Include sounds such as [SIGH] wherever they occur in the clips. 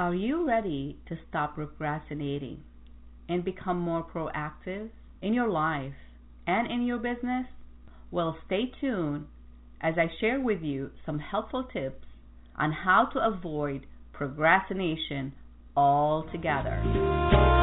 Are you ready to stop procrastinating and become more proactive in your life and in your business? Well, stay tuned as I share with you some helpful tips on how to avoid procrastination altogether.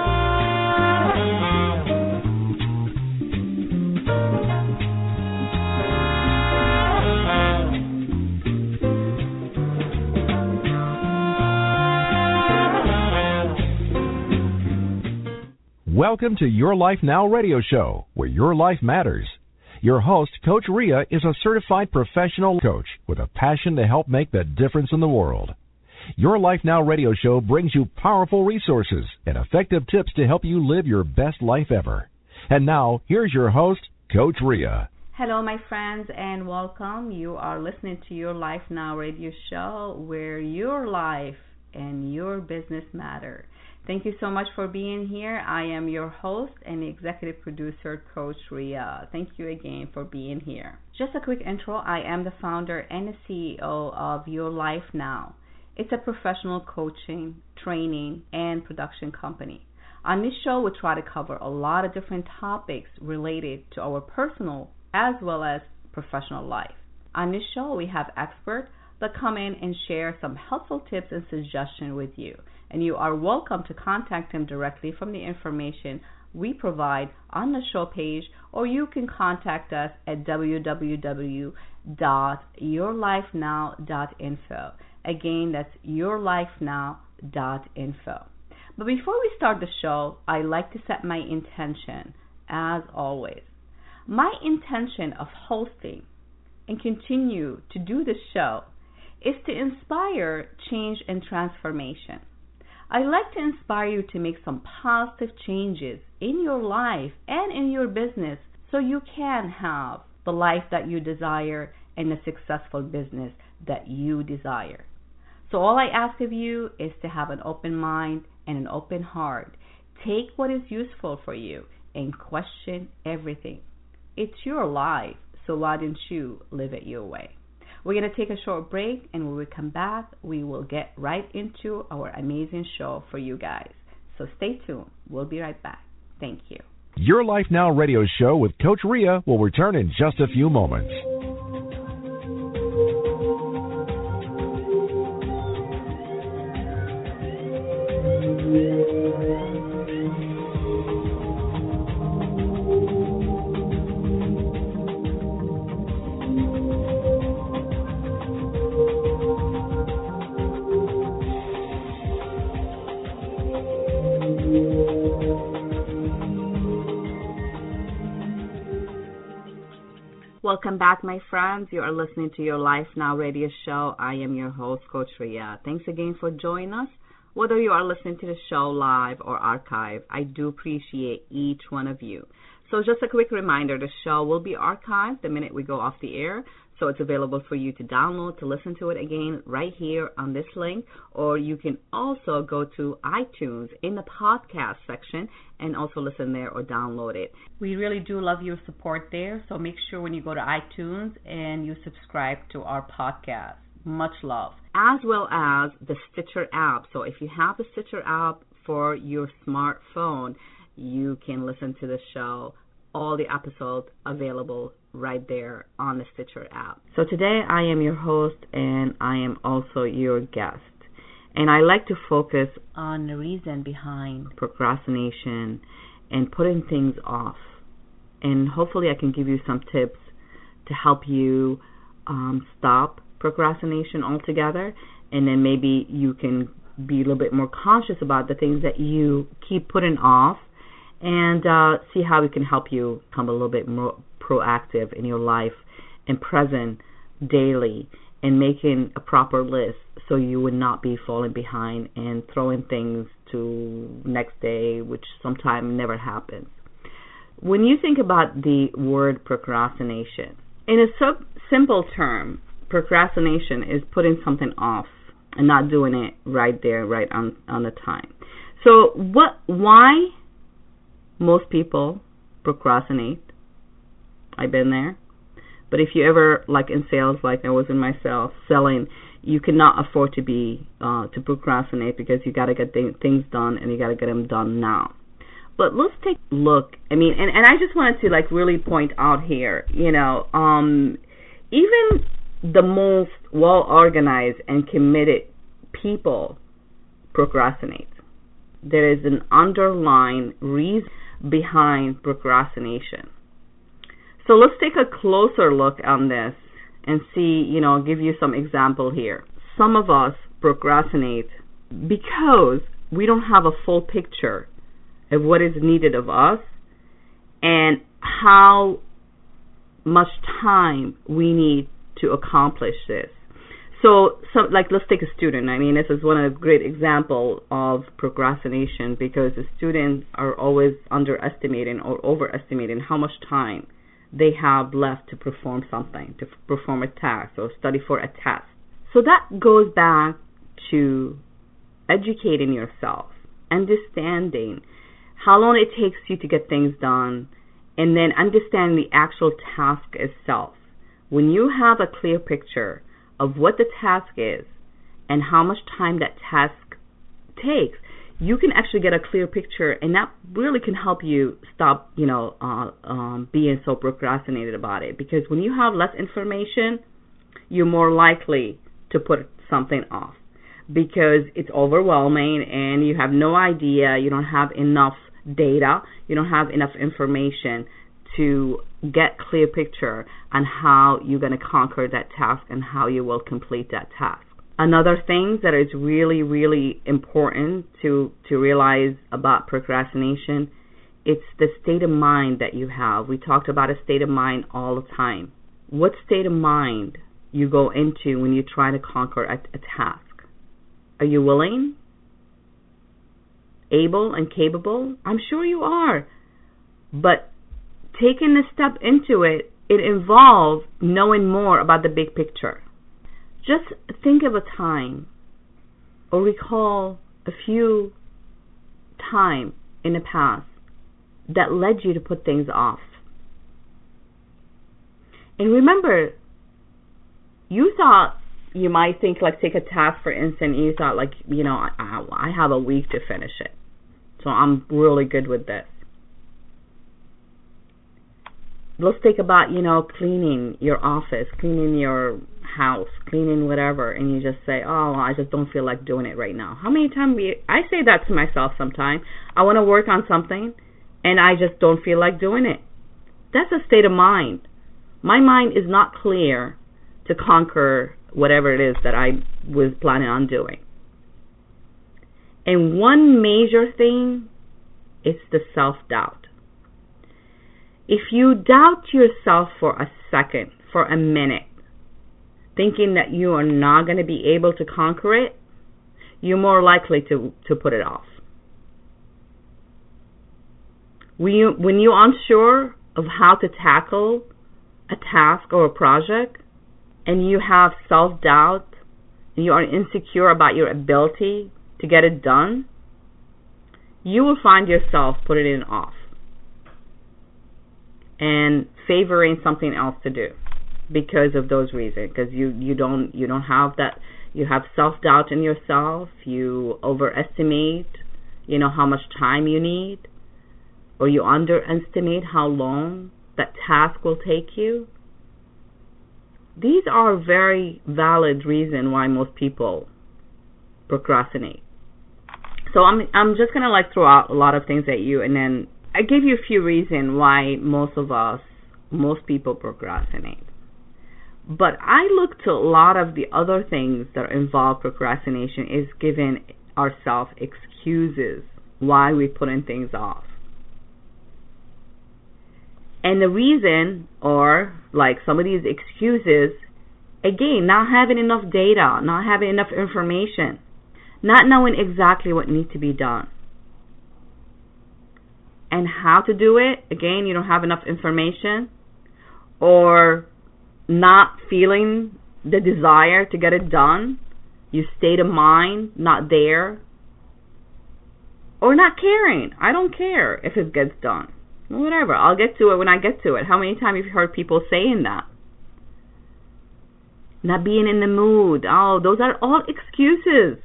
Welcome to Your Life Now radio show, where your life matters. Your host, Coach Rea, is a certified professional coach with a passion to help make the difference in the world. Your Life Now radio show brings you powerful resources and effective tips to help you live your best life ever. And now, here's your host, Coach Rea. Hello, my friends, and welcome. You are listening to Your Life Now radio show, where your life and your business matter. Thank you so much for being here. I am your host and executive producer, Coach Rea. Thank you again for being here. Just a quick intro I am the founder and CEO of Your Life Now. It's a professional coaching, training, and production company. On this show, we try to cover a lot of different topics related to our personal as well as professional life. On this show, we have experts that come in and share some helpful tips and suggestions with you and you are welcome to contact him directly from the information we provide on the show page, or you can contact us at www.yourlifenow.info. Again, that's yourlifenow.info. But before we start the show, I like to set my intention, as always. My intention of hosting and continue to do the show is to inspire change and transformation. I like to inspire you to make some positive changes in your life and in your business so you can have the life that you desire and the successful business that you desire. So, all I ask of you is to have an open mind and an open heart. Take what is useful for you and question everything. It's your life, so why don't you live it your way? We're going to take a short break, and when we come back, we will get right into our amazing show for you guys. So stay tuned. We'll be right back. Thank you. Your Life Now radio show with Coach Rea will return in just a few moments. Welcome back, my friends. You are listening to your Life Now radio show. I am your host, Coach Rea. Thanks again for joining us. Whether you are listening to the show live or archive, I do appreciate each one of you. So, just a quick reminder the show will be archived the minute we go off the air. So it's available for you to download to listen to it again right here on this link, or you can also go to iTunes in the podcast section and also listen there or download it. We really do love your support there, so make sure when you go to iTunes and you subscribe to our podcast. Much love. As well as the Stitcher app. So if you have the Stitcher app for your smartphone, you can listen to the show all the episodes available right there on the Stitcher app. So today I am your host and I am also your guest. And I like to focus on the reason behind procrastination and putting things off. And hopefully I can give you some tips to help you um, stop procrastination altogether. And then maybe you can be a little bit more conscious about the things that you keep putting off and uh, see how we can help you become a little bit more proactive in your life and present daily and making a proper list so you would not be falling behind and throwing things to next day which sometimes never happens. When you think about the word procrastination in a sub- simple term procrastination is putting something off and not doing it right there right on on the time. So what why most people procrastinate. I've been there. But if you ever, like in sales, like I was in myself, selling, you cannot afford to be uh, to procrastinate because you got to get th- things done and you got to get them done now. But let's take a look. I mean, and and I just wanted to like really point out here, you know, um, even the most well organized and committed people procrastinate. There is an underlying reason behind procrastination. So let's take a closer look on this and see, you know, give you some example here. Some of us procrastinate because we don't have a full picture of what is needed of us and how much time we need to accomplish this. So, so like let's take a student. I mean, this is one of the great example of procrastination because the students are always underestimating or overestimating how much time they have left to perform something, to perform a task or study for a test. So that goes back to educating yourself, understanding how long it takes you to get things done, and then understanding the actual task itself. When you have a clear picture of what the task is and how much time that task takes, you can actually get a clear picture, and that really can help you stop, you know, uh, um, being so procrastinated about it. Because when you have less information, you're more likely to put something off because it's overwhelming and you have no idea, you don't have enough data, you don't have enough information to get clear picture on how you're going to conquer that task and how you will complete that task. Another thing that is really, really important to, to realize about procrastination, it's the state of mind that you have. We talked about a state of mind all the time. What state of mind you go into when you try to conquer a, a task? Are you willing? Able and capable? I'm sure you are. But taking a step into it, it involves knowing more about the big picture. Just think of a time or recall a few time in the past that led you to put things off. And remember, you thought you might think like take a task for instance, you thought like you know I, I have a week to finish it, so I'm really good with this. Let's think about you know cleaning your office, cleaning your house, cleaning whatever, and you just say, "Oh, I just don't feel like doing it right now." How many times we I say that to myself sometimes. I want to work on something and I just don't feel like doing it. That's a state of mind. My mind is not clear to conquer whatever it is that I was planning on doing. And one major thing is the self-doubt. If you doubt yourself for a second, for a minute, thinking that you are not going to be able to conquer it, you're more likely to, to put it off. When, you, when you're unsure of how to tackle a task or a project, and you have self doubt, and you are insecure about your ability to get it done, you will find yourself putting it off and favoring something else to do because of those reasons. Because you you don't you don't have that you have self doubt in yourself you overestimate you know how much time you need or you underestimate how long that task will take you. These are very valid reason why most people procrastinate. So i'm i'm just going to like throw out a lot of things at you and then i give you a few reasons why most of us most people procrastinate but I look to a lot of the other things that involve procrastination is giving ourselves excuses why we're putting things off. And the reason, or like some of these excuses, again, not having enough data, not having enough information, not knowing exactly what needs to be done. And how to do it, again, you don't have enough information, or not feeling the desire to get it done, your state of mind not there, or not caring. I don't care if it gets done. Whatever, I'll get to it when I get to it. How many times have you heard people saying that? not being in the mood. Oh, those are all excuses.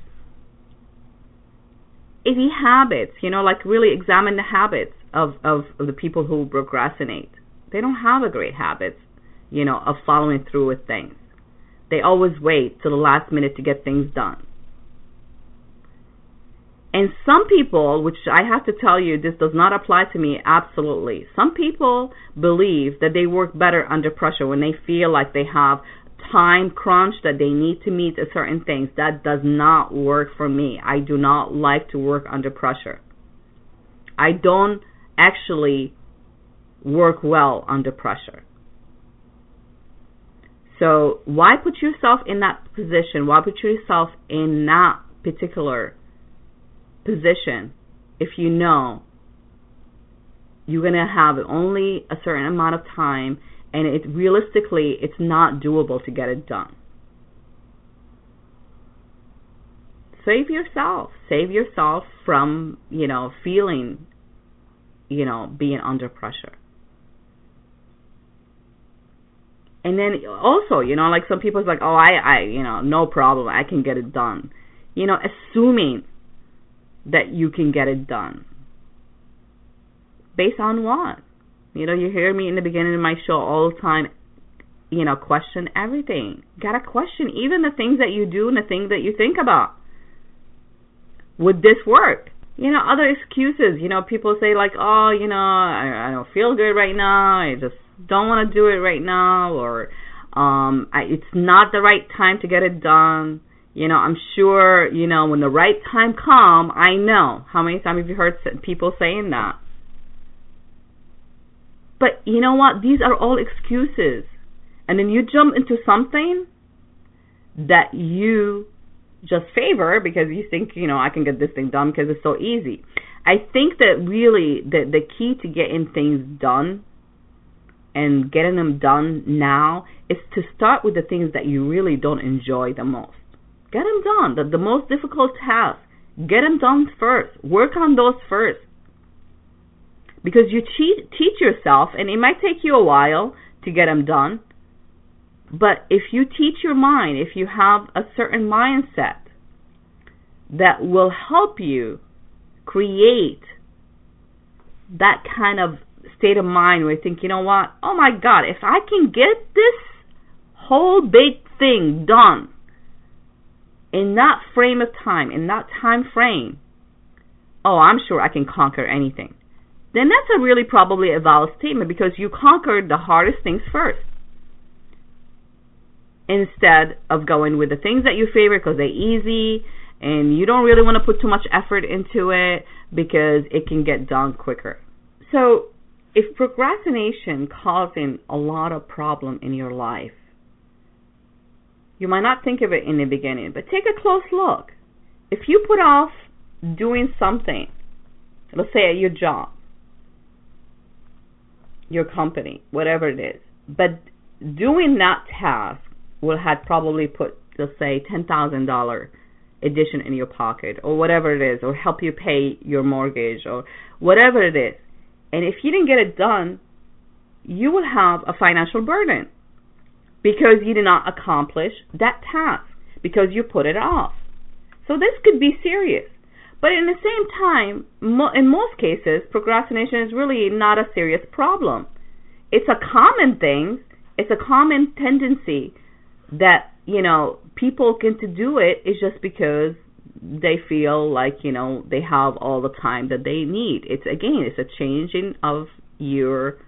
Easy habits, you know, like really examine the habits of, of, of the people who procrastinate. They don't have a great habits, you know, of following through with things. They always wait till the last minute to get things done. And some people, which I have to tell you, this does not apply to me absolutely. Some people believe that they work better under pressure when they feel like they have time crunch that they need to meet certain things. That does not work for me. I do not like to work under pressure. I don't actually work well under pressure. So why put yourself in that position? Why put yourself in that particular position if you know you're going to have only a certain amount of time and it realistically it's not doable to get it done. Save yourself. Save yourself from, you know, feeling, you know, being under pressure. And then also, you know, like some people's like, oh, I, I, you know, no problem, I can get it done. You know, assuming that you can get it done. Based on what? You know, you hear me in the beginning of my show all the time, you know, question everything. Gotta question even the things that you do and the things that you think about. Would this work? You know, other excuses. You know, people say like, oh, you know, I, I don't feel good right now. I just don't want to do it right now, or um, I, it's not the right time to get it done you know, I'm sure, you know, when the right time come, I know. How many times have you heard people saying that? But you know what? These are all excuses. And then you jump into something that you just favor because you think, you know, I can get this thing done because it's so easy. I think that really the the key to getting things done and getting them done now is to start with the things that you really don't enjoy the most. Get them done. The, the most difficult tasks, Get them done first. Work on those first. Because you cheat, teach yourself, and it might take you a while to get them done. But if you teach your mind, if you have a certain mindset that will help you create that kind of state of mind where you think, you know what, oh my God, if I can get this whole big thing done in that frame of time, in that time frame, oh, I'm sure I can conquer anything. Then that's a really probably a valid statement because you conquered the hardest things first. Instead of going with the things that you favor because they're easy and you don't really want to put too much effort into it because it can get done quicker. So, if procrastination causing a lot of problem in your life, you might not think of it in the beginning, but take a close look. If you put off doing something, let's say at your job, your company, whatever it is, but doing that task will have probably put, let's say, $10,000 addition in your pocket or whatever it is, or help you pay your mortgage or whatever it is. And if you didn't get it done, you will have a financial burden because you did not accomplish that task because you put it off. So this could be serious. But in the same time, mo- in most cases, procrastination is really not a serious problem. It's a common thing. It's a common tendency that, you know, people get to do it is just because they feel like, you know, they have all the time that they need. It's again, it's a changing of your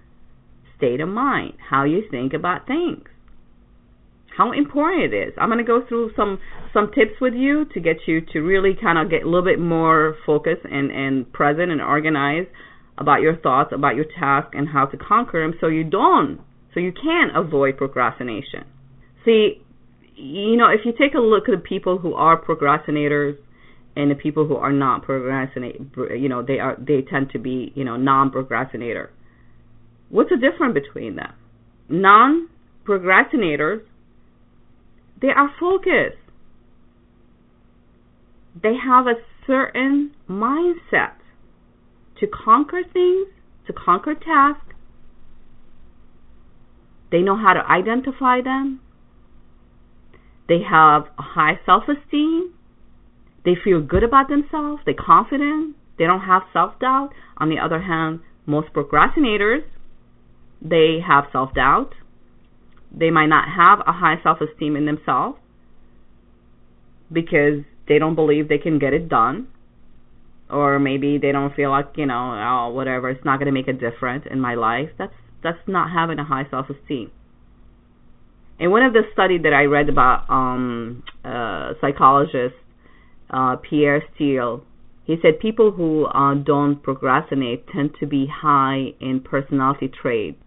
state of mind, how you think about things how important it is. I'm going to go through some some tips with you to get you to really kind of get a little bit more focused and and present and organized about your thoughts, about your task, and how to conquer them, so you don't, so you can avoid procrastination. See, you know, if you take a look at the people who are procrastinators and the people who are not procrastinate, you know, they are they tend to be you know non-procrastinator. What's the difference between them? Non-procrastinators they are focused. They have a certain mindset to conquer things, to conquer tasks. They know how to identify them. they have a high self esteem, they feel good about themselves, they're confident, they don't have self doubt. On the other hand, most procrastinators, they have self doubt. They might not have a high self esteem in themselves because they don't believe they can get it done. Or maybe they don't feel like, you know, oh, whatever, it's not going to make a difference in my life. That's that's not having a high self esteem. In one of the studies that I read about um uh psychologist uh Piers Steel, he said people who uh, don't procrastinate tend to be high in personality traits.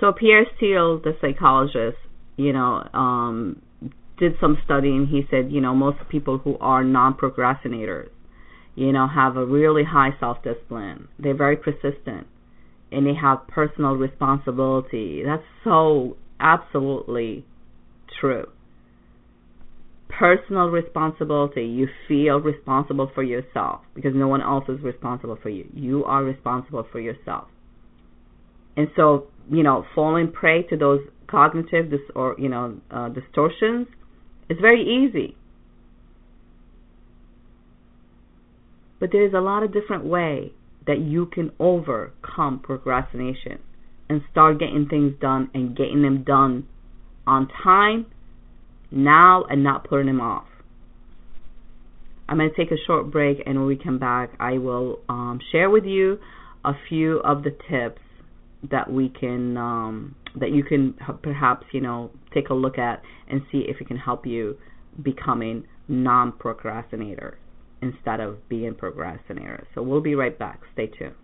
So Piers Steel, the psychologist, you know, um did some studying. He said, you know, most people who are non-procrastinators, you know, have a really high self-discipline. They're very persistent and they have personal responsibility. That's so absolutely true. Personal responsibility. You feel responsible for yourself because no one else is responsible for you. You are responsible for yourself. And so, you know, falling prey to those cognitive dis- or, you know, uh, distortions is very easy. But there's a lot of different ways that you can overcome procrastination and start getting things done and getting them done on time now and not putting them off. I'm going to take a short break, and when we come back, I will um, share with you a few of the tips that we can um, that you can perhaps you know take a look at and see if it can help you becoming non-procrastinator instead of being procrastinator. So we'll be right back. Stay tuned.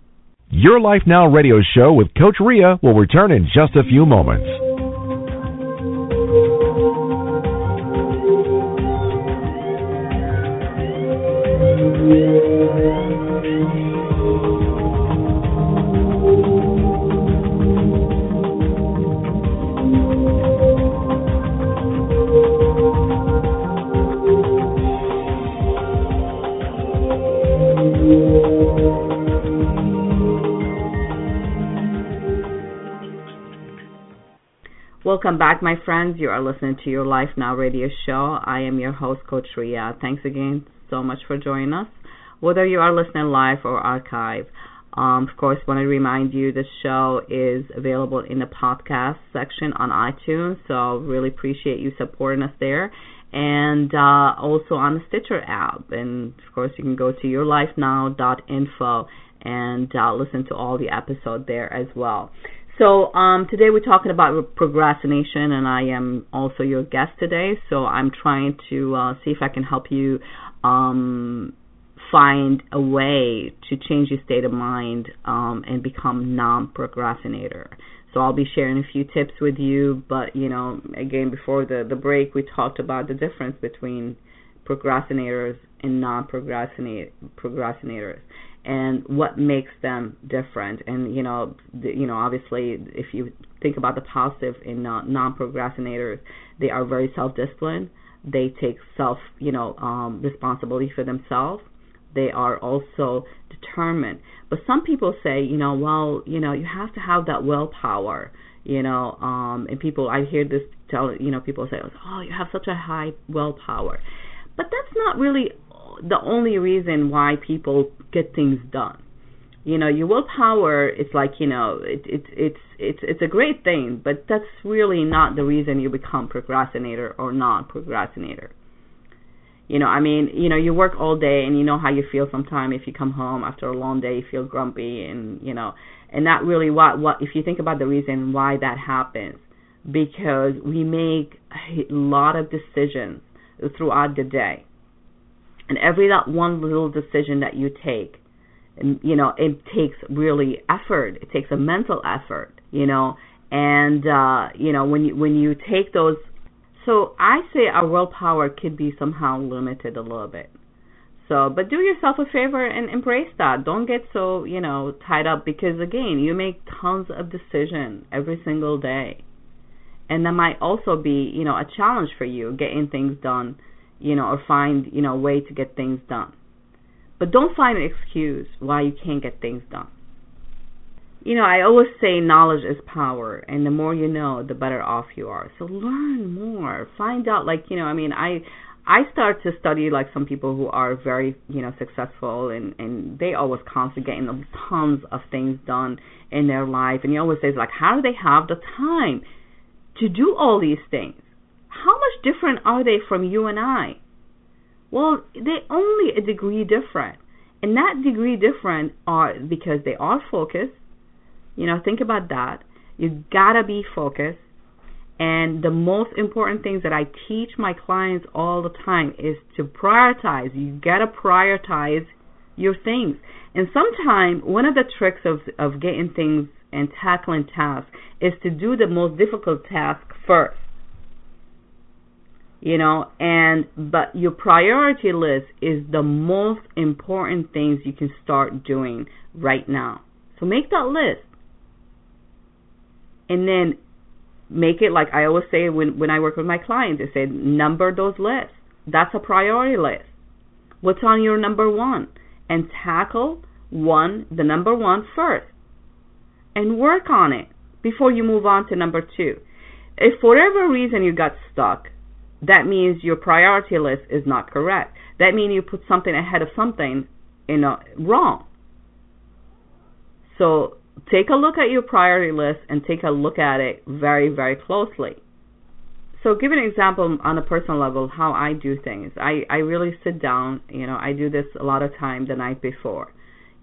Your Life Now radio show with Coach Rea will return in just a few moments. Welcome back, my friends. You are listening to your Life Now radio show. I am your host, Coach Rea. Thanks again so much for joining us. Whether you are listening live or archive, um, of course, want to remind you the show is available in the podcast section on iTunes. So really appreciate you supporting us there, and uh, also on the Stitcher app. And of course, you can go to yourlifenow.info and uh, listen to all the episodes there as well. So um, today we're talking about procrastination, and I am also your guest today. So I'm trying to uh, see if I can help you um, find a way to change your state of mind um, and become non-procrastinator. So I'll be sharing a few tips with you, but you know, again, before the the break, we talked about the difference between procrastinators and non-procrastinators and what makes them different. And you know, the, you know, obviously, if you think about the positive in uh, non-procrastinators, they are very self-disciplined. They take self, you know, um, responsibility for themselves. They are also determined. But some people say, you know, well, you know, you have to have that willpower. You know, um, and people, I hear this tell, you know, people say, oh, you have such a high willpower. But that's not really the only reason why people get things done. You know, your willpower is like you know it, it it's it's it's a great thing, but that's really not the reason you become procrastinator or non-procrastinator. You know, I mean, you know, you work all day and you know how you feel sometimes if you come home after a long day, you feel grumpy and, you know, and that really what what if you think about the reason why that happens because we make a lot of decisions throughout the day and every that one little decision that you take you know it takes really effort. It takes a mental effort you know? And uh you know when you when you take those so i say our willpower could be somehow limited a little bit. So but do yourself a favor and embrace that. Don't get so you know tied up because again you make tons of decisions every single day. And that might also be you know a challenge for you getting things done you know, or find, you know, a way to get things done. But don't find an excuse why you can't get things done. you know, I always say knowledge is power, and the more you know, the better off you are. So learn more. Find out, like, you know, I mean, I I start to study like some people who are very, you know, successful and and they always constantly getting tons of things done in their life. And you always say like, how do they have the time to do all these things? How much different are they from you and I? Well, they're only a degree different, and that degree different are because they are focused. You know, think about that. You gotta be focused and the most important things that I teach my clients all the time is to prioritize. You got to prioritize your things. And sometimes one of the tricks of of getting things and tackling tasks is to do the most difficult task first. You know, and but your priority list is the most important things you can start doing right now. So make that list. And then make it like I always say when when I work with my clients, I say number those lists. That's a priority list. What's on your number one? And tackle one, the number one first, and work on it before you move on to number two. If for whatever reason you got stuck, that means your priority list is not correct. That means you put something ahead of something, you know, wrong. So take a look at your priority list and take a look at it very, very closely. So, give an example on a personal level how I do things. I I really sit down. You know, I do this a lot of time the night before.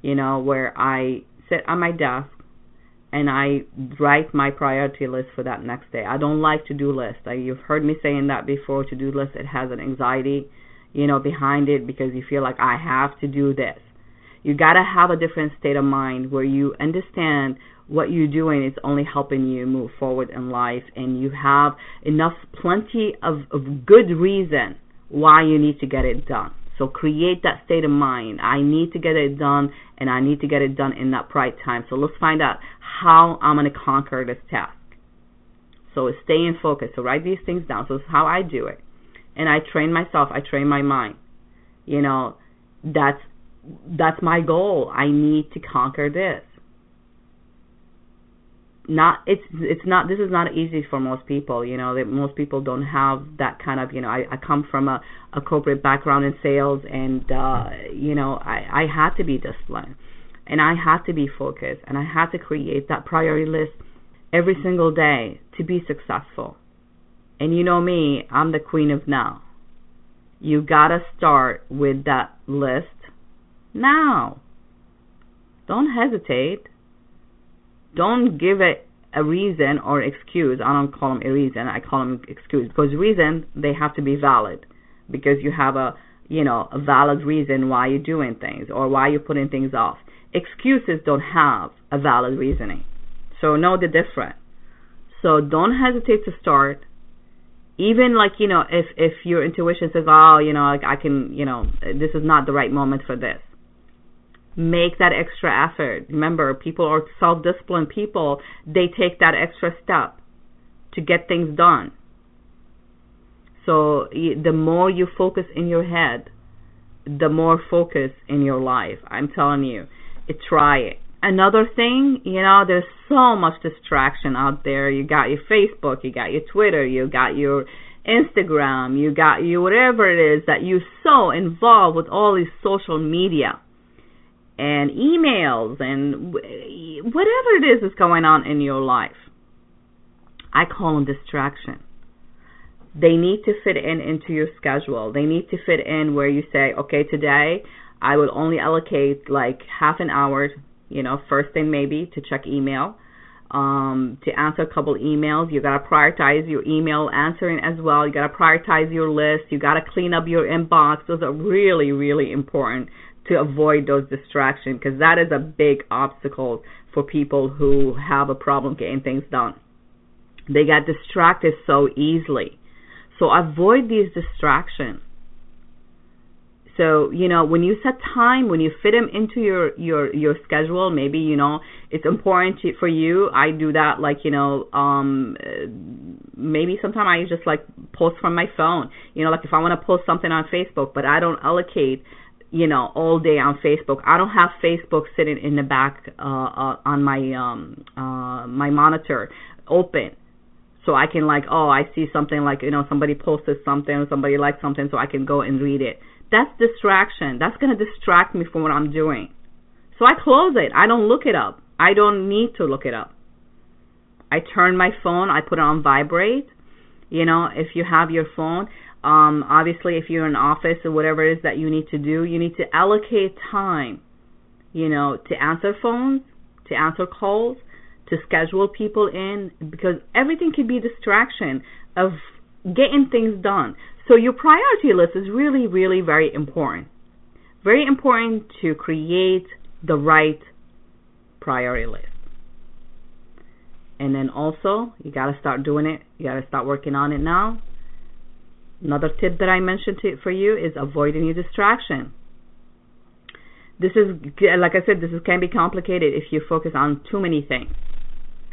You know, where I sit on my desk and I write my priority list for that next day. I don't like to do lists. I, you've heard me saying that before. To do list, it has an anxiety, you know, behind it because you feel like I have to do this you got to have a different state of mind where you understand what you're doing is only helping you move forward in life and you have enough plenty of, of good reason why you need to get it done so create that state of mind i need to get it done and i need to get it done in that right time. So let's find out how i'm going to conquer this task. So stay in focus. So write these things down. So it's how i do it. And i train myself. I train my mind. You know that's that's my goal. I need to conquer this. Not it's it's not this is not easy for most people. You know, that most people don't have that kind of you know. I, I come from a, a corporate background in sales, and uh, you know I I had to be disciplined, and I had to be focused, and I had to create that priority list every single day to be successful. And you know me, I'm the queen of now. You gotta start with that list now. Don't hesitate. Don't give it a reason or excuse. I don't call them a reason. I call them excuse because reason they have to be valid because you have a you know a valid reason why you're doing things or why you're putting things off. Excuses don't have a valid reasoning. So know the difference. So don't hesitate to start even like you know if if your intuition says oh you know like I can you know this is not the right moment for this make that extra effort. Remember, people are self disciplined people, they take that extra step to get things done. So the more you focus in your head, the more focus in your life. I'm telling you, try it. Another thing, you know, there's so much distraction out there. You got your Facebook, you got your Twitter, you got your Instagram, you got you whatever it is that you're so involved with all these social media and emails and whatever it is that's going on in your life. I call them distraction. They need to fit in into your schedule. They need to fit in where you say, okay, today I will only allocate like half an hour, you know, first thing maybe to check email, um, to answer a couple emails. You gotta prioritize your email answering as well. You gotta prioritize your list. You gotta clean up your inbox. Those are really, really important to avoid those distractions because that is a big obstacle for people who have a problem getting things done. They get distracted so easily. So avoid these distractions. So, you know, when you set time, when you fit them into your your your schedule, maybe, you know, it's important to, for you. I do that like, you know, um maybe sometimes I just like post from my phone. You know, like if I want to post something on Facebook, but I don't allocate you know, all day on Facebook. I don't have Facebook sitting in the back uh, uh, on my um, uh, my monitor open, so I can like, oh, I see something like you know somebody posted something or somebody liked something, so I can go and read it. That's distraction. That's gonna distract me from what I'm doing. So I close it. I don't look it up. I don't need to look it up. I turn my phone. I put it on vibrate. You know, if you have your phone, um, obviously, if you're in office or whatever it is that you need to do, you need to allocate time, you know, to answer phones, to answer calls, to schedule people in, because everything can be a distraction of getting things done. So your priority list is really, really very important. Very important to create the right priority list. And then also, you got to start doing it. You got to start working on it now Another tip that I mentioned to, for you is avoid any distraction. This is, like I said, this is, can be complicated if you focus on too many things.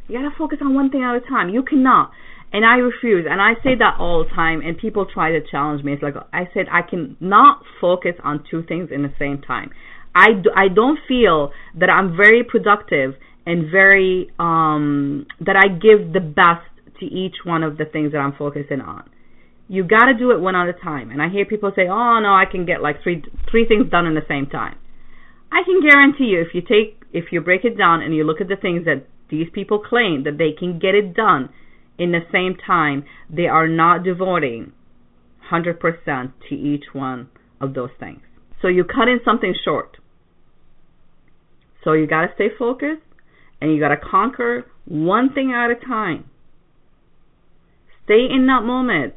You gotta focus on one thing at a time. You cannot. And I refuse. And I say that all the time. And people try to challenge me. It's like I said, I cannot focus on two things in the same time. I, do, I don't feel that I'm very productive and very um, that I give the best to each one of the things that I'm focusing on you got to do it one at a time. And I hear people say, "Oh no, I can get like three three things done in the same time." I can guarantee you, if you take if you break it down and you look at the things that these people claim that they can get it done in the same time, they are not devoting 100% to each one of those things. So you cut in something short. So you got to stay focused and you got to conquer one thing at a time. Stay in that moment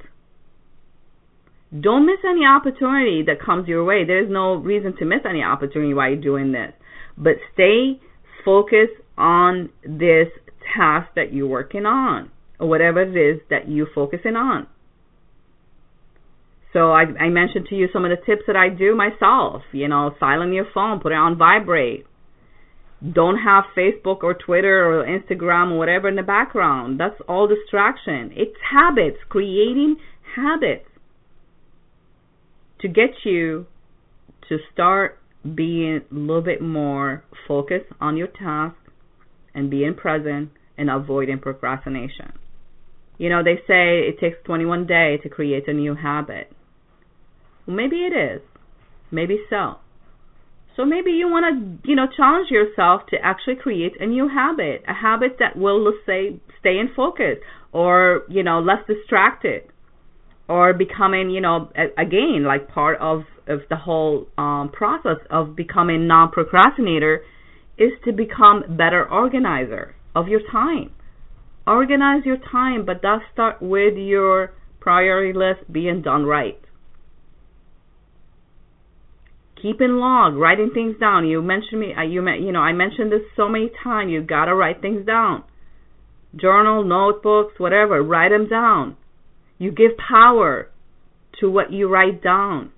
don't miss any opportunity that comes your way. There's no reason to miss any opportunity while you're doing this. But stay focused on this task that you're working on, or whatever it is that you're focusing on. So I, I mentioned to you some of the tips that I do myself. You know, silent your phone, put it on vibrate. Don't have Facebook or Twitter or Instagram or whatever in the background. That's all distraction. It's habits, creating habits to get you to start being a little bit more focused on your task and being present and avoiding procrastination. You know, they say it takes 21 days to create a new habit. Well, maybe it is. Maybe so. So maybe you want to, you know, challenge yourself to actually create a new habit, a habit that will, let's say, stay in focus or, you know, less distracted or becoming, you know, again, like part of, of the whole um, process of becoming non-procrastinator is to become better organizer of your time. Organize your time, but that start with your priority list being done right. Keeping log, writing things down. You mentioned me. Uh, you you know I mentioned this so many times. You gotta write things down. Journal, notebooks, whatever. Write them down you give power to what you write down.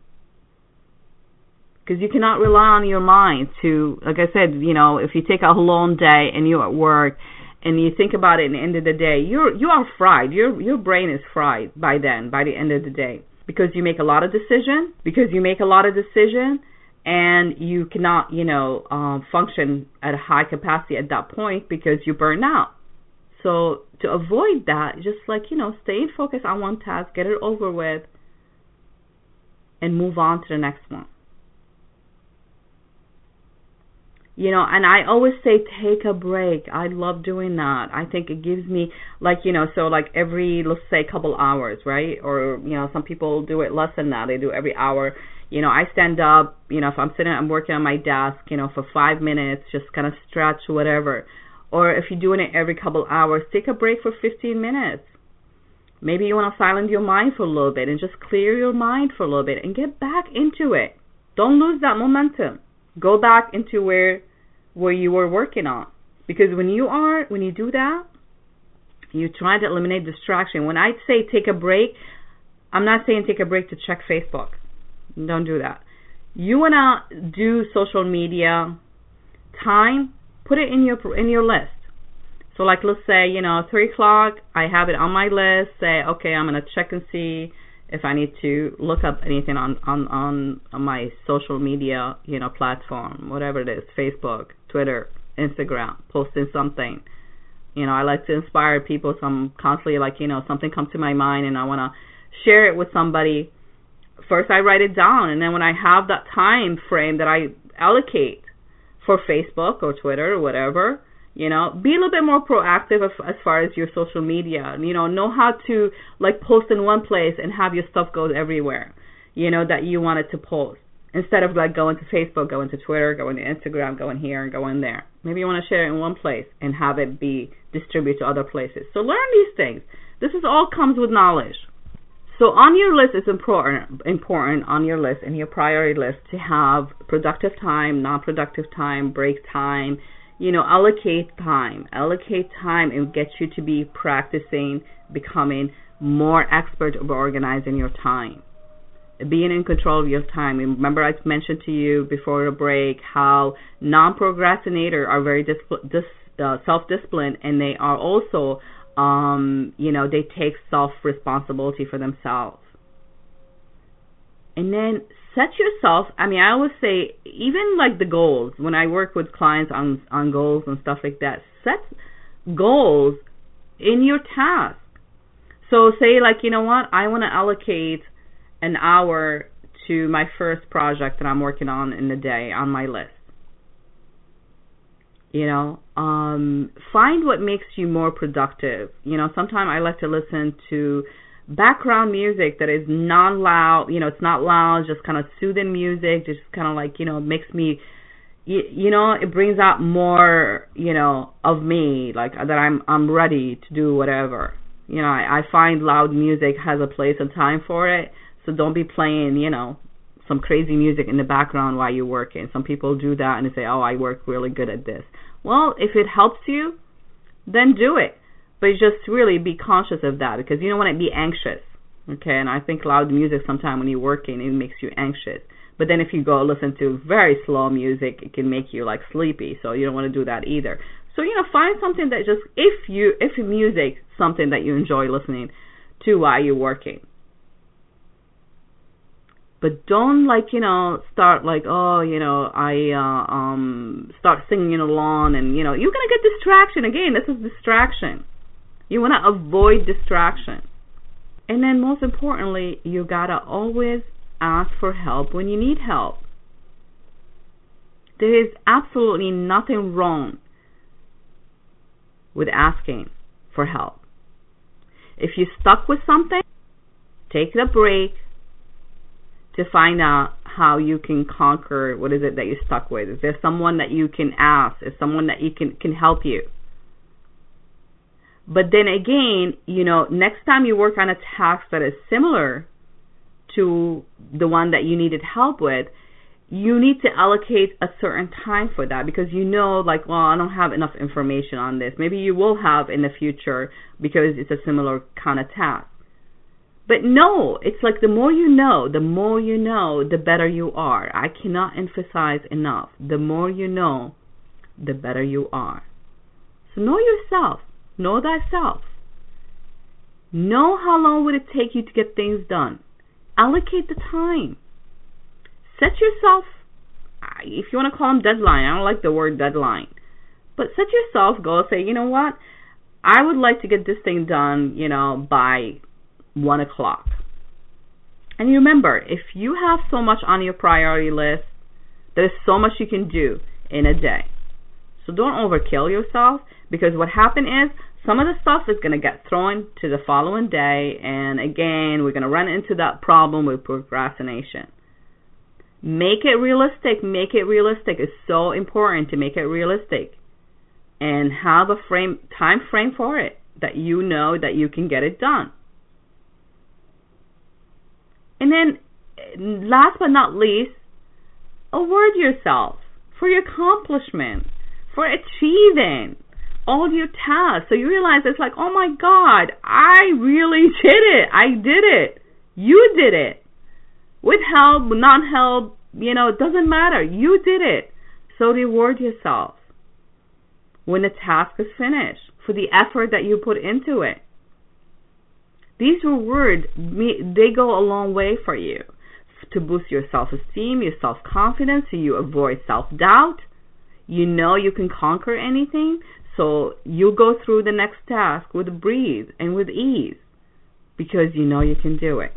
Because you cannot rely on your mind to, like I said, you know, if you take a long day and you're at work and you think about it at the end of the day, you're you are fried. Your your brain is fried by then, by the end of the day. Because you make a lot of decision, because you make a lot of decision and you cannot, you know, um, function at a high capacity at that point because you burn out. So to avoid that, just like, you know, stay focused on one task, get it over with, and move on to the next one. You know, and I always say take a break. I love doing that. I think it gives me like, you know, so like every let's say couple hours, right? Or, you know, some people do it less than that. They do every hour. You know, I stand up, you know, if I'm sitting I'm working on my desk, you know, for 5 minutes, just kind of stretch whatever or if you're doing it every couple hours, take a break for 15 minutes. Maybe you want to silence your mind for a little bit and just clear your mind for a little bit and get back into it. Don't lose that momentum. Go back into where where you were working on. Because when you are when you do that, you try to eliminate distraction. When I say take a break, I'm not saying take a break to check Facebook. Don't do that. You want to do social media time put it in your in your list. So like let's say, you know, three o'clock, I have it on my list, say, okay, I'm gonna check and see, if I need to look up anything on on on, my social media, you know, platform, whatever it is, Facebook, Twitter, Instagram, posting something. You know, I like to inspire people, so I'm constantly like, you know, something comes to my mind and I want to share it with somebody. First, I write it down, and then when I have that time frame that I allocate for Facebook or Twitter or whatever, you know be a little bit more proactive as, as far as your social media. You know know how to like post in one place and have your stuff go everywhere you know that you wanted to post. Instead of like going to facebook going to twitter going to instagram going here and going there. Maybe you want to share it in one place and have it be distributed to other places. So learn these things. This is all comes with knowledge so on your list it's important important on your list in your priority list to have productive time non-productive time break time you know, allocate time. Allocate time and get you to be practicing becoming more expert of organizing your time. Being in control of your time. Remember, I mentioned to you before the break how non-procrastinators are very dis- dis- uh, self-disciplined, and they are also, um, you know, they take self-responsibility for themselves. And then set yourself i mean i always say even like the goals. When i work with clients on on goals and stuff like that set goals in your task. So say like you know what? I want to allocate an hour to my first project that i'm working on in the day on my list you know um find what makes you more productive. You know sometimes i like to listen to background music that is non loud you know it's not loud just kind of soothing music just kind of like you know makes me you, you know it brings out more you know of me like that i'm i'm ready to do whatever. You know i i find loud music has a place and time for it so don't be playing you know some crazy music in the background while you're working some people do that and they say oh i work really good at this well if it helps you then do it but just really be conscious of that because you don't want to be anxious. Okay, and I think loud music sometimes when you're working it makes you anxious. But then if you go listen to very slow music, it can make you like sleepy. So you don't want to do that either. So you know, find something that just if you if music something that you enjoy listening to while you're working. But don't like you know start like oh you know I uh, um start singing along and you know you're gonna get distraction again. This is distraction. You want to avoid distraction. And then, most importantly, you got to always ask for help when you need help. There is absolutely nothing wrong with asking for help. If you're stuck with something, take a break to find out how you can conquer what is it that you're stuck with. Is there someone that you can ask? Is someone that you can can help you? But then again, you know, next time you work on a task that is similar to the one that you needed help with, you need to allocate a certain time for that because you know, like, well, I don't have enough information on this. Maybe you will have in the future because it's a similar kind of task. But no, it's like the more you know, the more you know, the better you are. I cannot emphasize enough. The more you know, the better you are. So know yourself. Know thyself. Know how long would it take you to get things done. Allocate the time. Set yourself, if you want to call them deadline, I don't like the word deadline, but set yourself goals. Say, you know what? I would like to get this thing done, you know, by one o'clock. And remember, if you have so much on your priority list, there's so much you can do in a day. So don't overkill yourself because what happened is some of the stuff is going to get thrown to the following day and again we're going to run into that problem with procrastination make it realistic make it realistic it's so important to make it realistic and have a frame time frame for it that you know that you can get it done and then last but not least award yourself for your accomplishment for achieving all your tasks. So you realize it's like, oh my God, I really [LAUGHS] did it. I did it. You did it. With help, non help, you know, it doesn't matter. You did it. So reward yourself when the task is finished for the effort that you put into it. These rewards, they go a long way for you to boost your self-esteem, your self-confidence, so you avoid self-doubt. You know you can conquer anything, so you go through the next task with breeze and with ease because you know you can do it.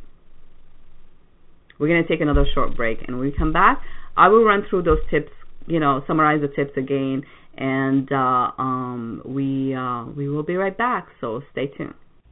We're going to take another short break, and when we come back, I will run through those tips, you know, summarize the tips again, and uh, um, we uh, we will be right back. So stay tuned.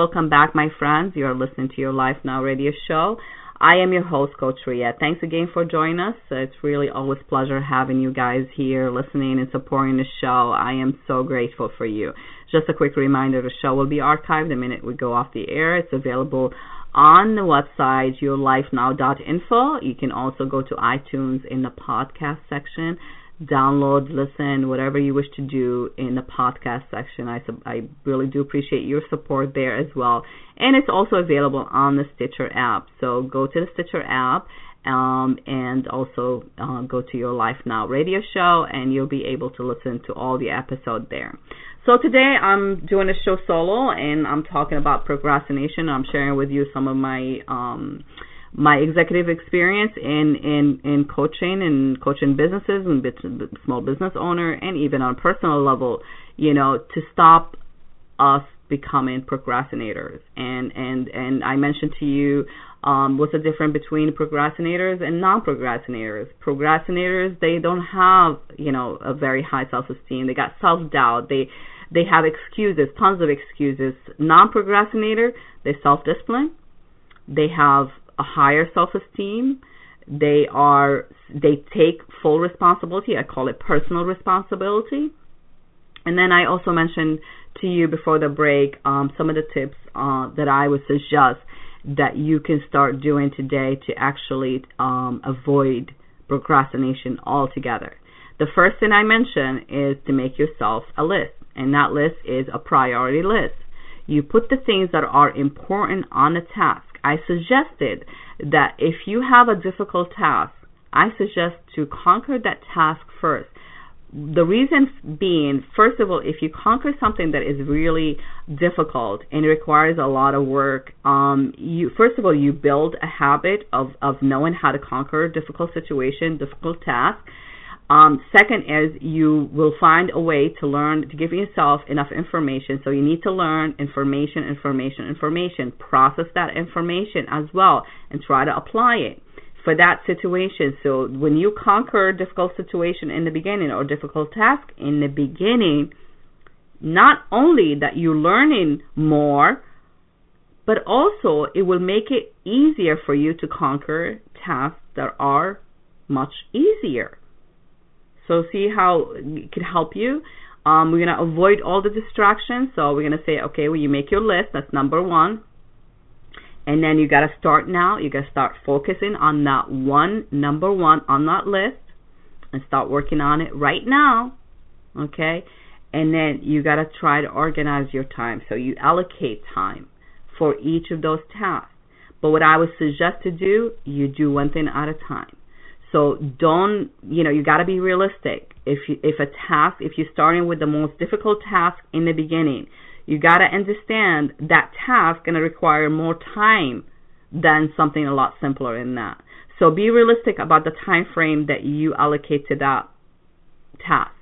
Welcome back, my friends. You are listening to your Life Now radio show. I am your host, Coach Rea. Thanks again for joining us. It's really always pleasure having you guys here listening and supporting the show. I am so grateful for you. Just a quick reminder, the show will be archived the minute we go off the air. It's available on the website, yourlifenow.info. You can also go to iTunes in the podcast section download, listen, whatever you wish to do in the podcast section. I, I really do appreciate your support there as well. And it's also available on the Stitcher app. So go to the Stitcher app um, and also uh, go to your Life Now radio show, and you'll be able to listen to all the episodes there. So today I'm doing a show solo, and I'm talking about procrastination. I'm sharing with you some of my um, my executive experience in in in coaching and coaching businesses and small business owner and even on a personal level you know to stop us becoming procrastinators. And and and I mentioned to you um, what's the difference between procrastinators and non-procrastinators? Procrastinators they don't have you know a very high self-esteem. They got self-doubt. They they have excuses tons of excuses. Non-procrastinator they self-discipline they have a higher self-esteem. They are they take full responsibility. I call it personal responsibility. And then I also mentioned to you before the break um, some of the tips uh, that I would suggest that you can start doing today to actually um, avoid procrastination altogether. The first thing I mentioned is to make yourself a list, and that list is a priority list. You put the things that are important on the task I suggested that if you have a difficult task, I suggest to conquer that task first. The reason being, first of all, if you conquer something that is really difficult and requires a lot of work, um, you first of all you build a habit of of knowing how to conquer difficult situation, difficult task um, second is you will find a way to learn to give yourself enough information. So you need to learn information, information, information. Process that information as well and try to apply it for that situation. So when you conquer a difficult situation in the beginning or difficult task in the beginning, not only that you're learning more, but also it will make it easier for you to conquer tasks that are much easier. So see how it can help you. Um, we're going to avoid all the distractions. So we're going to say, okay, well, you make your list. That's number one. And then you got to start now. You got to start focusing on that one, number one on that list and start working on it right now. Okay? And then you got to try to organize your time. So you allocate time for each of those tasks. But what I would suggest to do, you do one thing at a time. So don't, you know, you got to be realistic. If you, if a task, if you're starting with the most difficult task in the beginning, you got to understand that task going to require more time than something a lot simpler than that. So be realistic about the time frame that you allocate to that task.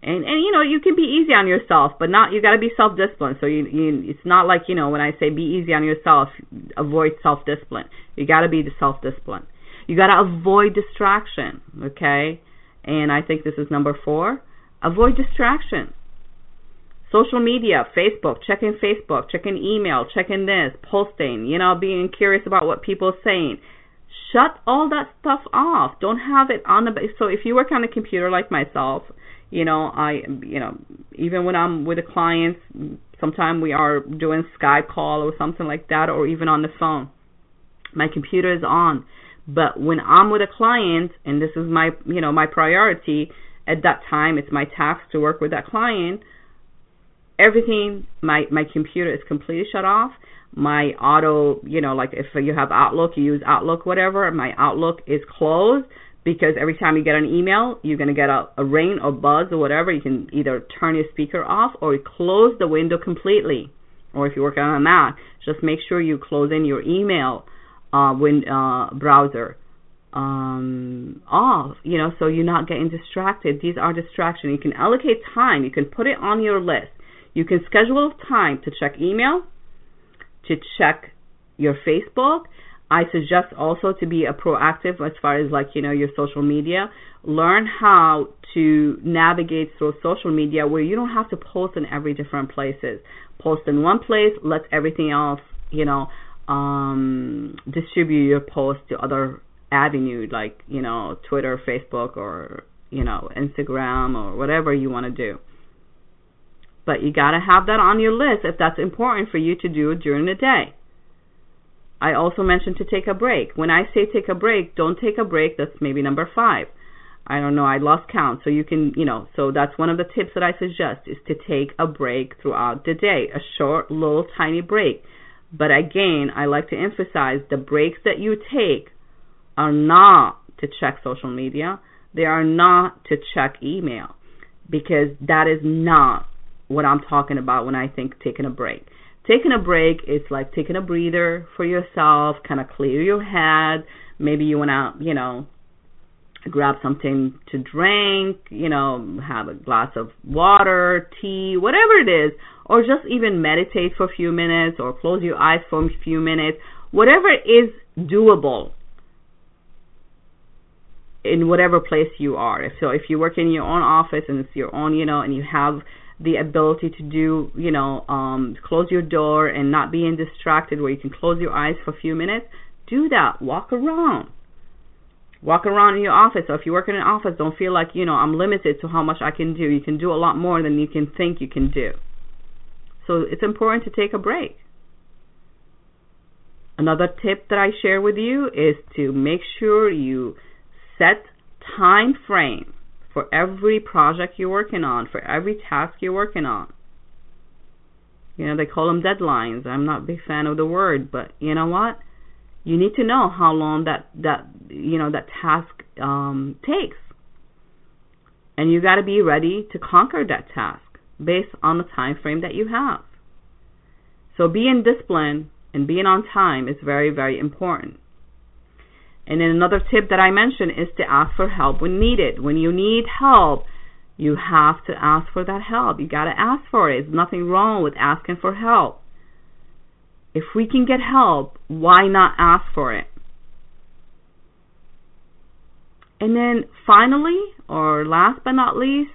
And and you know you can be easy on yourself, but not you got to be self disciplined. So you, you it's not like you know when I say be easy on yourself, avoid self discipline. You got to be the self discipline. You got to avoid distraction, okay? And I think this is number four. Avoid distraction. Social media, Facebook, checking Facebook, checking email, checking this, posting, you know, being curious about what people are saying. Shut all that stuff off. Don't have it on the so if you work on a computer like myself, You know, I you know, even when I'm with a client, sometimes we are doing Skype call or something like that or even on the phone. My computer is on. But when I'm with a client and this is my, you know, my priority at that time, it's my task to work with that client, everything my my computer is completely shut off. My auto you know like if you have outlook you use outlook whatever my outlook is closed because every time you get an email you're going to get a, a ring or buzz or whatever. You can either turn your speaker off or close the window completely. Or if you're working on a mac just make sure you close in your email uh, when uh, browser um, off, you know, so you're not getting distracted. These are distractions. You can allocate time. You can put it on your list. You can schedule time to check email, to check your Facebook. I suggest also to be a proactive as far as like, you know, your social media. Learn how to navigate through social media where you don't have to post in every different places. Post in one place, let everything else, you know, um, distribute your post to other avenues like, you know, Twitter, Facebook or, you know, Instagram or whatever you want to do. But you got to have that on your list if that's important for you to do during the day. I also mentioned to take a break. When I say take a break, don't take a break. That's maybe number five. I don't know. I lost count. So you can, you know, so that's one of the tips that I suggest is to take a break throughout the day, a short, little, tiny break. But again, I like to emphasize the breaks that you take are not to check social media. They are not to check email because that is not what I'm talking about when I think taking a break. Taking a break is like taking a breather for yourself, kind of clear your head. Maybe you want to, you know, grab something to drink, you know, have a glass of water, tea, whatever it is, or just even meditate for a few minutes or close your eyes for a few minutes, whatever is doable in whatever place you are. So if you work in your own office and it's your own, you know, and you have the ability to do, you know, um, close your door and not being distracted where you can close your eyes for a few minutes, do that. Walk around. Walk around in your office. So if you work in an office, don't feel like, you know, I'm limited to how much I can do. You can do a lot more than you can think you can do. So it's important to take a break. Another tip that I share with you is to make sure you set time frame for every project you're working on, for every task you're working on. You know, they call them deadlines. I'm not a big fan of the word, but you know what? You need to know how long that that you know that task um, takes, and you got to be ready to conquer that task based on the time frame that you have. So being disciplined and being on time is very very important. And then another tip that I mentioned is to ask for help when needed. When you need help, you have to ask for that help. You got to ask for it. There's nothing wrong with asking for help. If we can get help, why not ask for it? And then finally, or last but not least,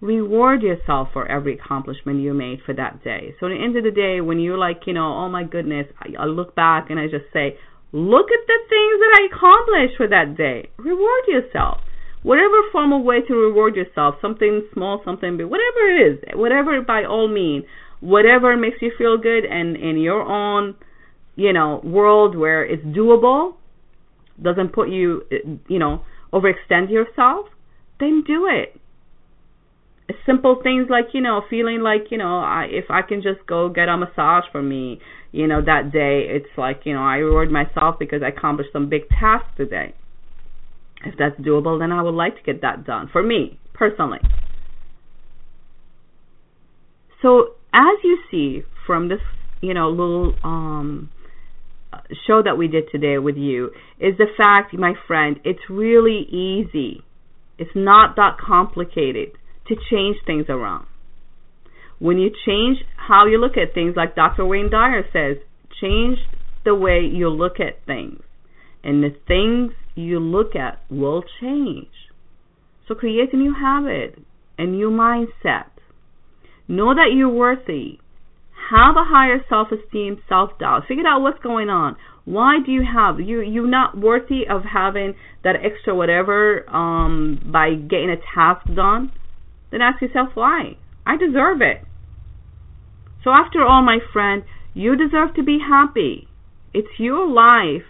reward yourself for every accomplishment you made for that day. So at the end of the day, when you're like, you know, oh my goodness, I, I look back and I just say, Look at the things that I accomplished for that day. Reward yourself. Whatever form of way to reward yourself, something small, something big, whatever it is, whatever by all means, whatever makes you feel good and in your own, you know, world where it's doable, doesn't put you, you know, overextend yourself, then do it. Simple things like you know feeling like you know I, if I can just go get a massage for me you know that day it's like you know I reward myself because I accomplished some big task today. If that's doable then I would like to get that done for me personally. So as you see from this you know little um show that we did today with you is the fact my friend it's really easy it's not that complicated to change things around. When you change how you look at things, like Dr. Wayne Dyer says, change the way you look at things. And the things you look at will change. So create a new habit, a new mindset. Know that you're worthy. Have a higher self-esteem, self-doubt. Figure out what's going on. Why do you have you you're not worthy of having that extra whatever um by getting a task done? then ask yourself why. I deserve it. So, after all, my friend, you deserve to be happy. It's your life,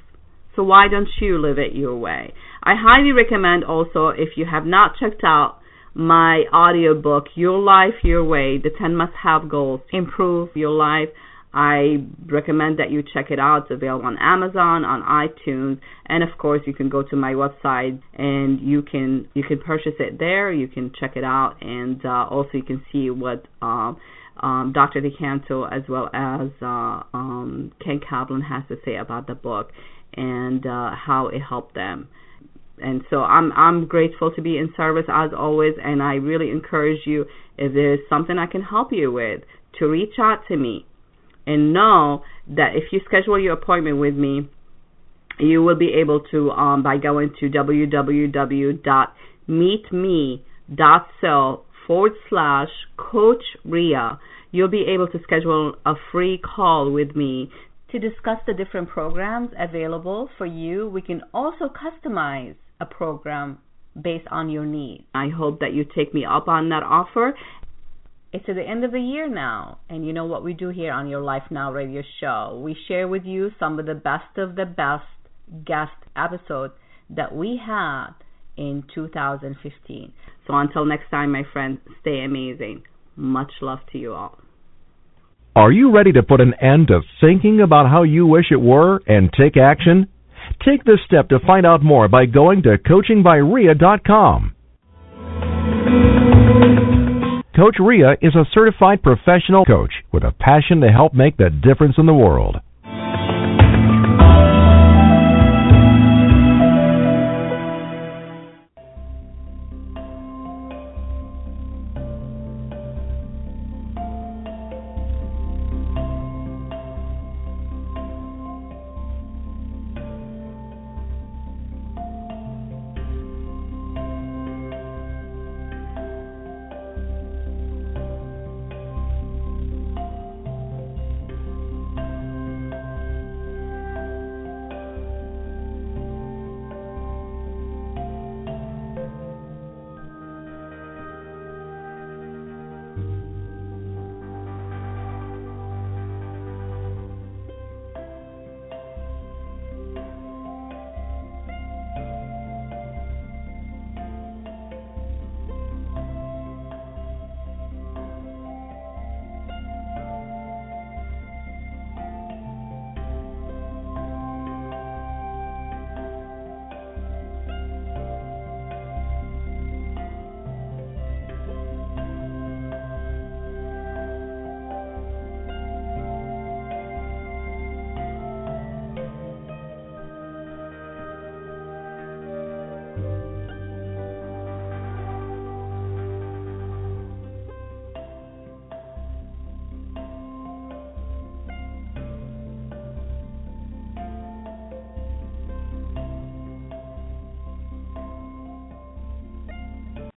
so why don't you live it your way? I highly recommend also, if you have not checked out my audiobook, Your Life Your Way The 10 Must Have Goals to Improve Your Life. I recommend that you check it out. It's available on Amazon, on iTunes, and of course you can go to my website and you can you can purchase it there. You can check it out, and uh, also you can see what um, um, Dr. DeCanto as well as uh, um, Ken Kaplan has to say about the book and uh, how it helped them. And so I'm I'm grateful to be in service as always, and I really encourage you if there's something I can help you with to reach out to me, and know that if you schedule your appointment with me, you will be able to um, by going to www.meetme.cell forward slash Coach Rea, you'll be able to schedule a free call with me to discuss the different programs available for you. We can also customize a program based on your needs. I hope that you take me up on that offer. It's at the end of the year now, and you know what we do here on your Life Now radio show. We share with you some of the best of the best guest episodes that we had in 2015. So until next time, my friends, stay amazing. Much love to you all. Are you ready to put an end to thinking about how you wish it were and take action? Take this step to find out more by going to coachingbyrea.com. Coach Rea is a certified professional coach with a passion to help make the difference in the world.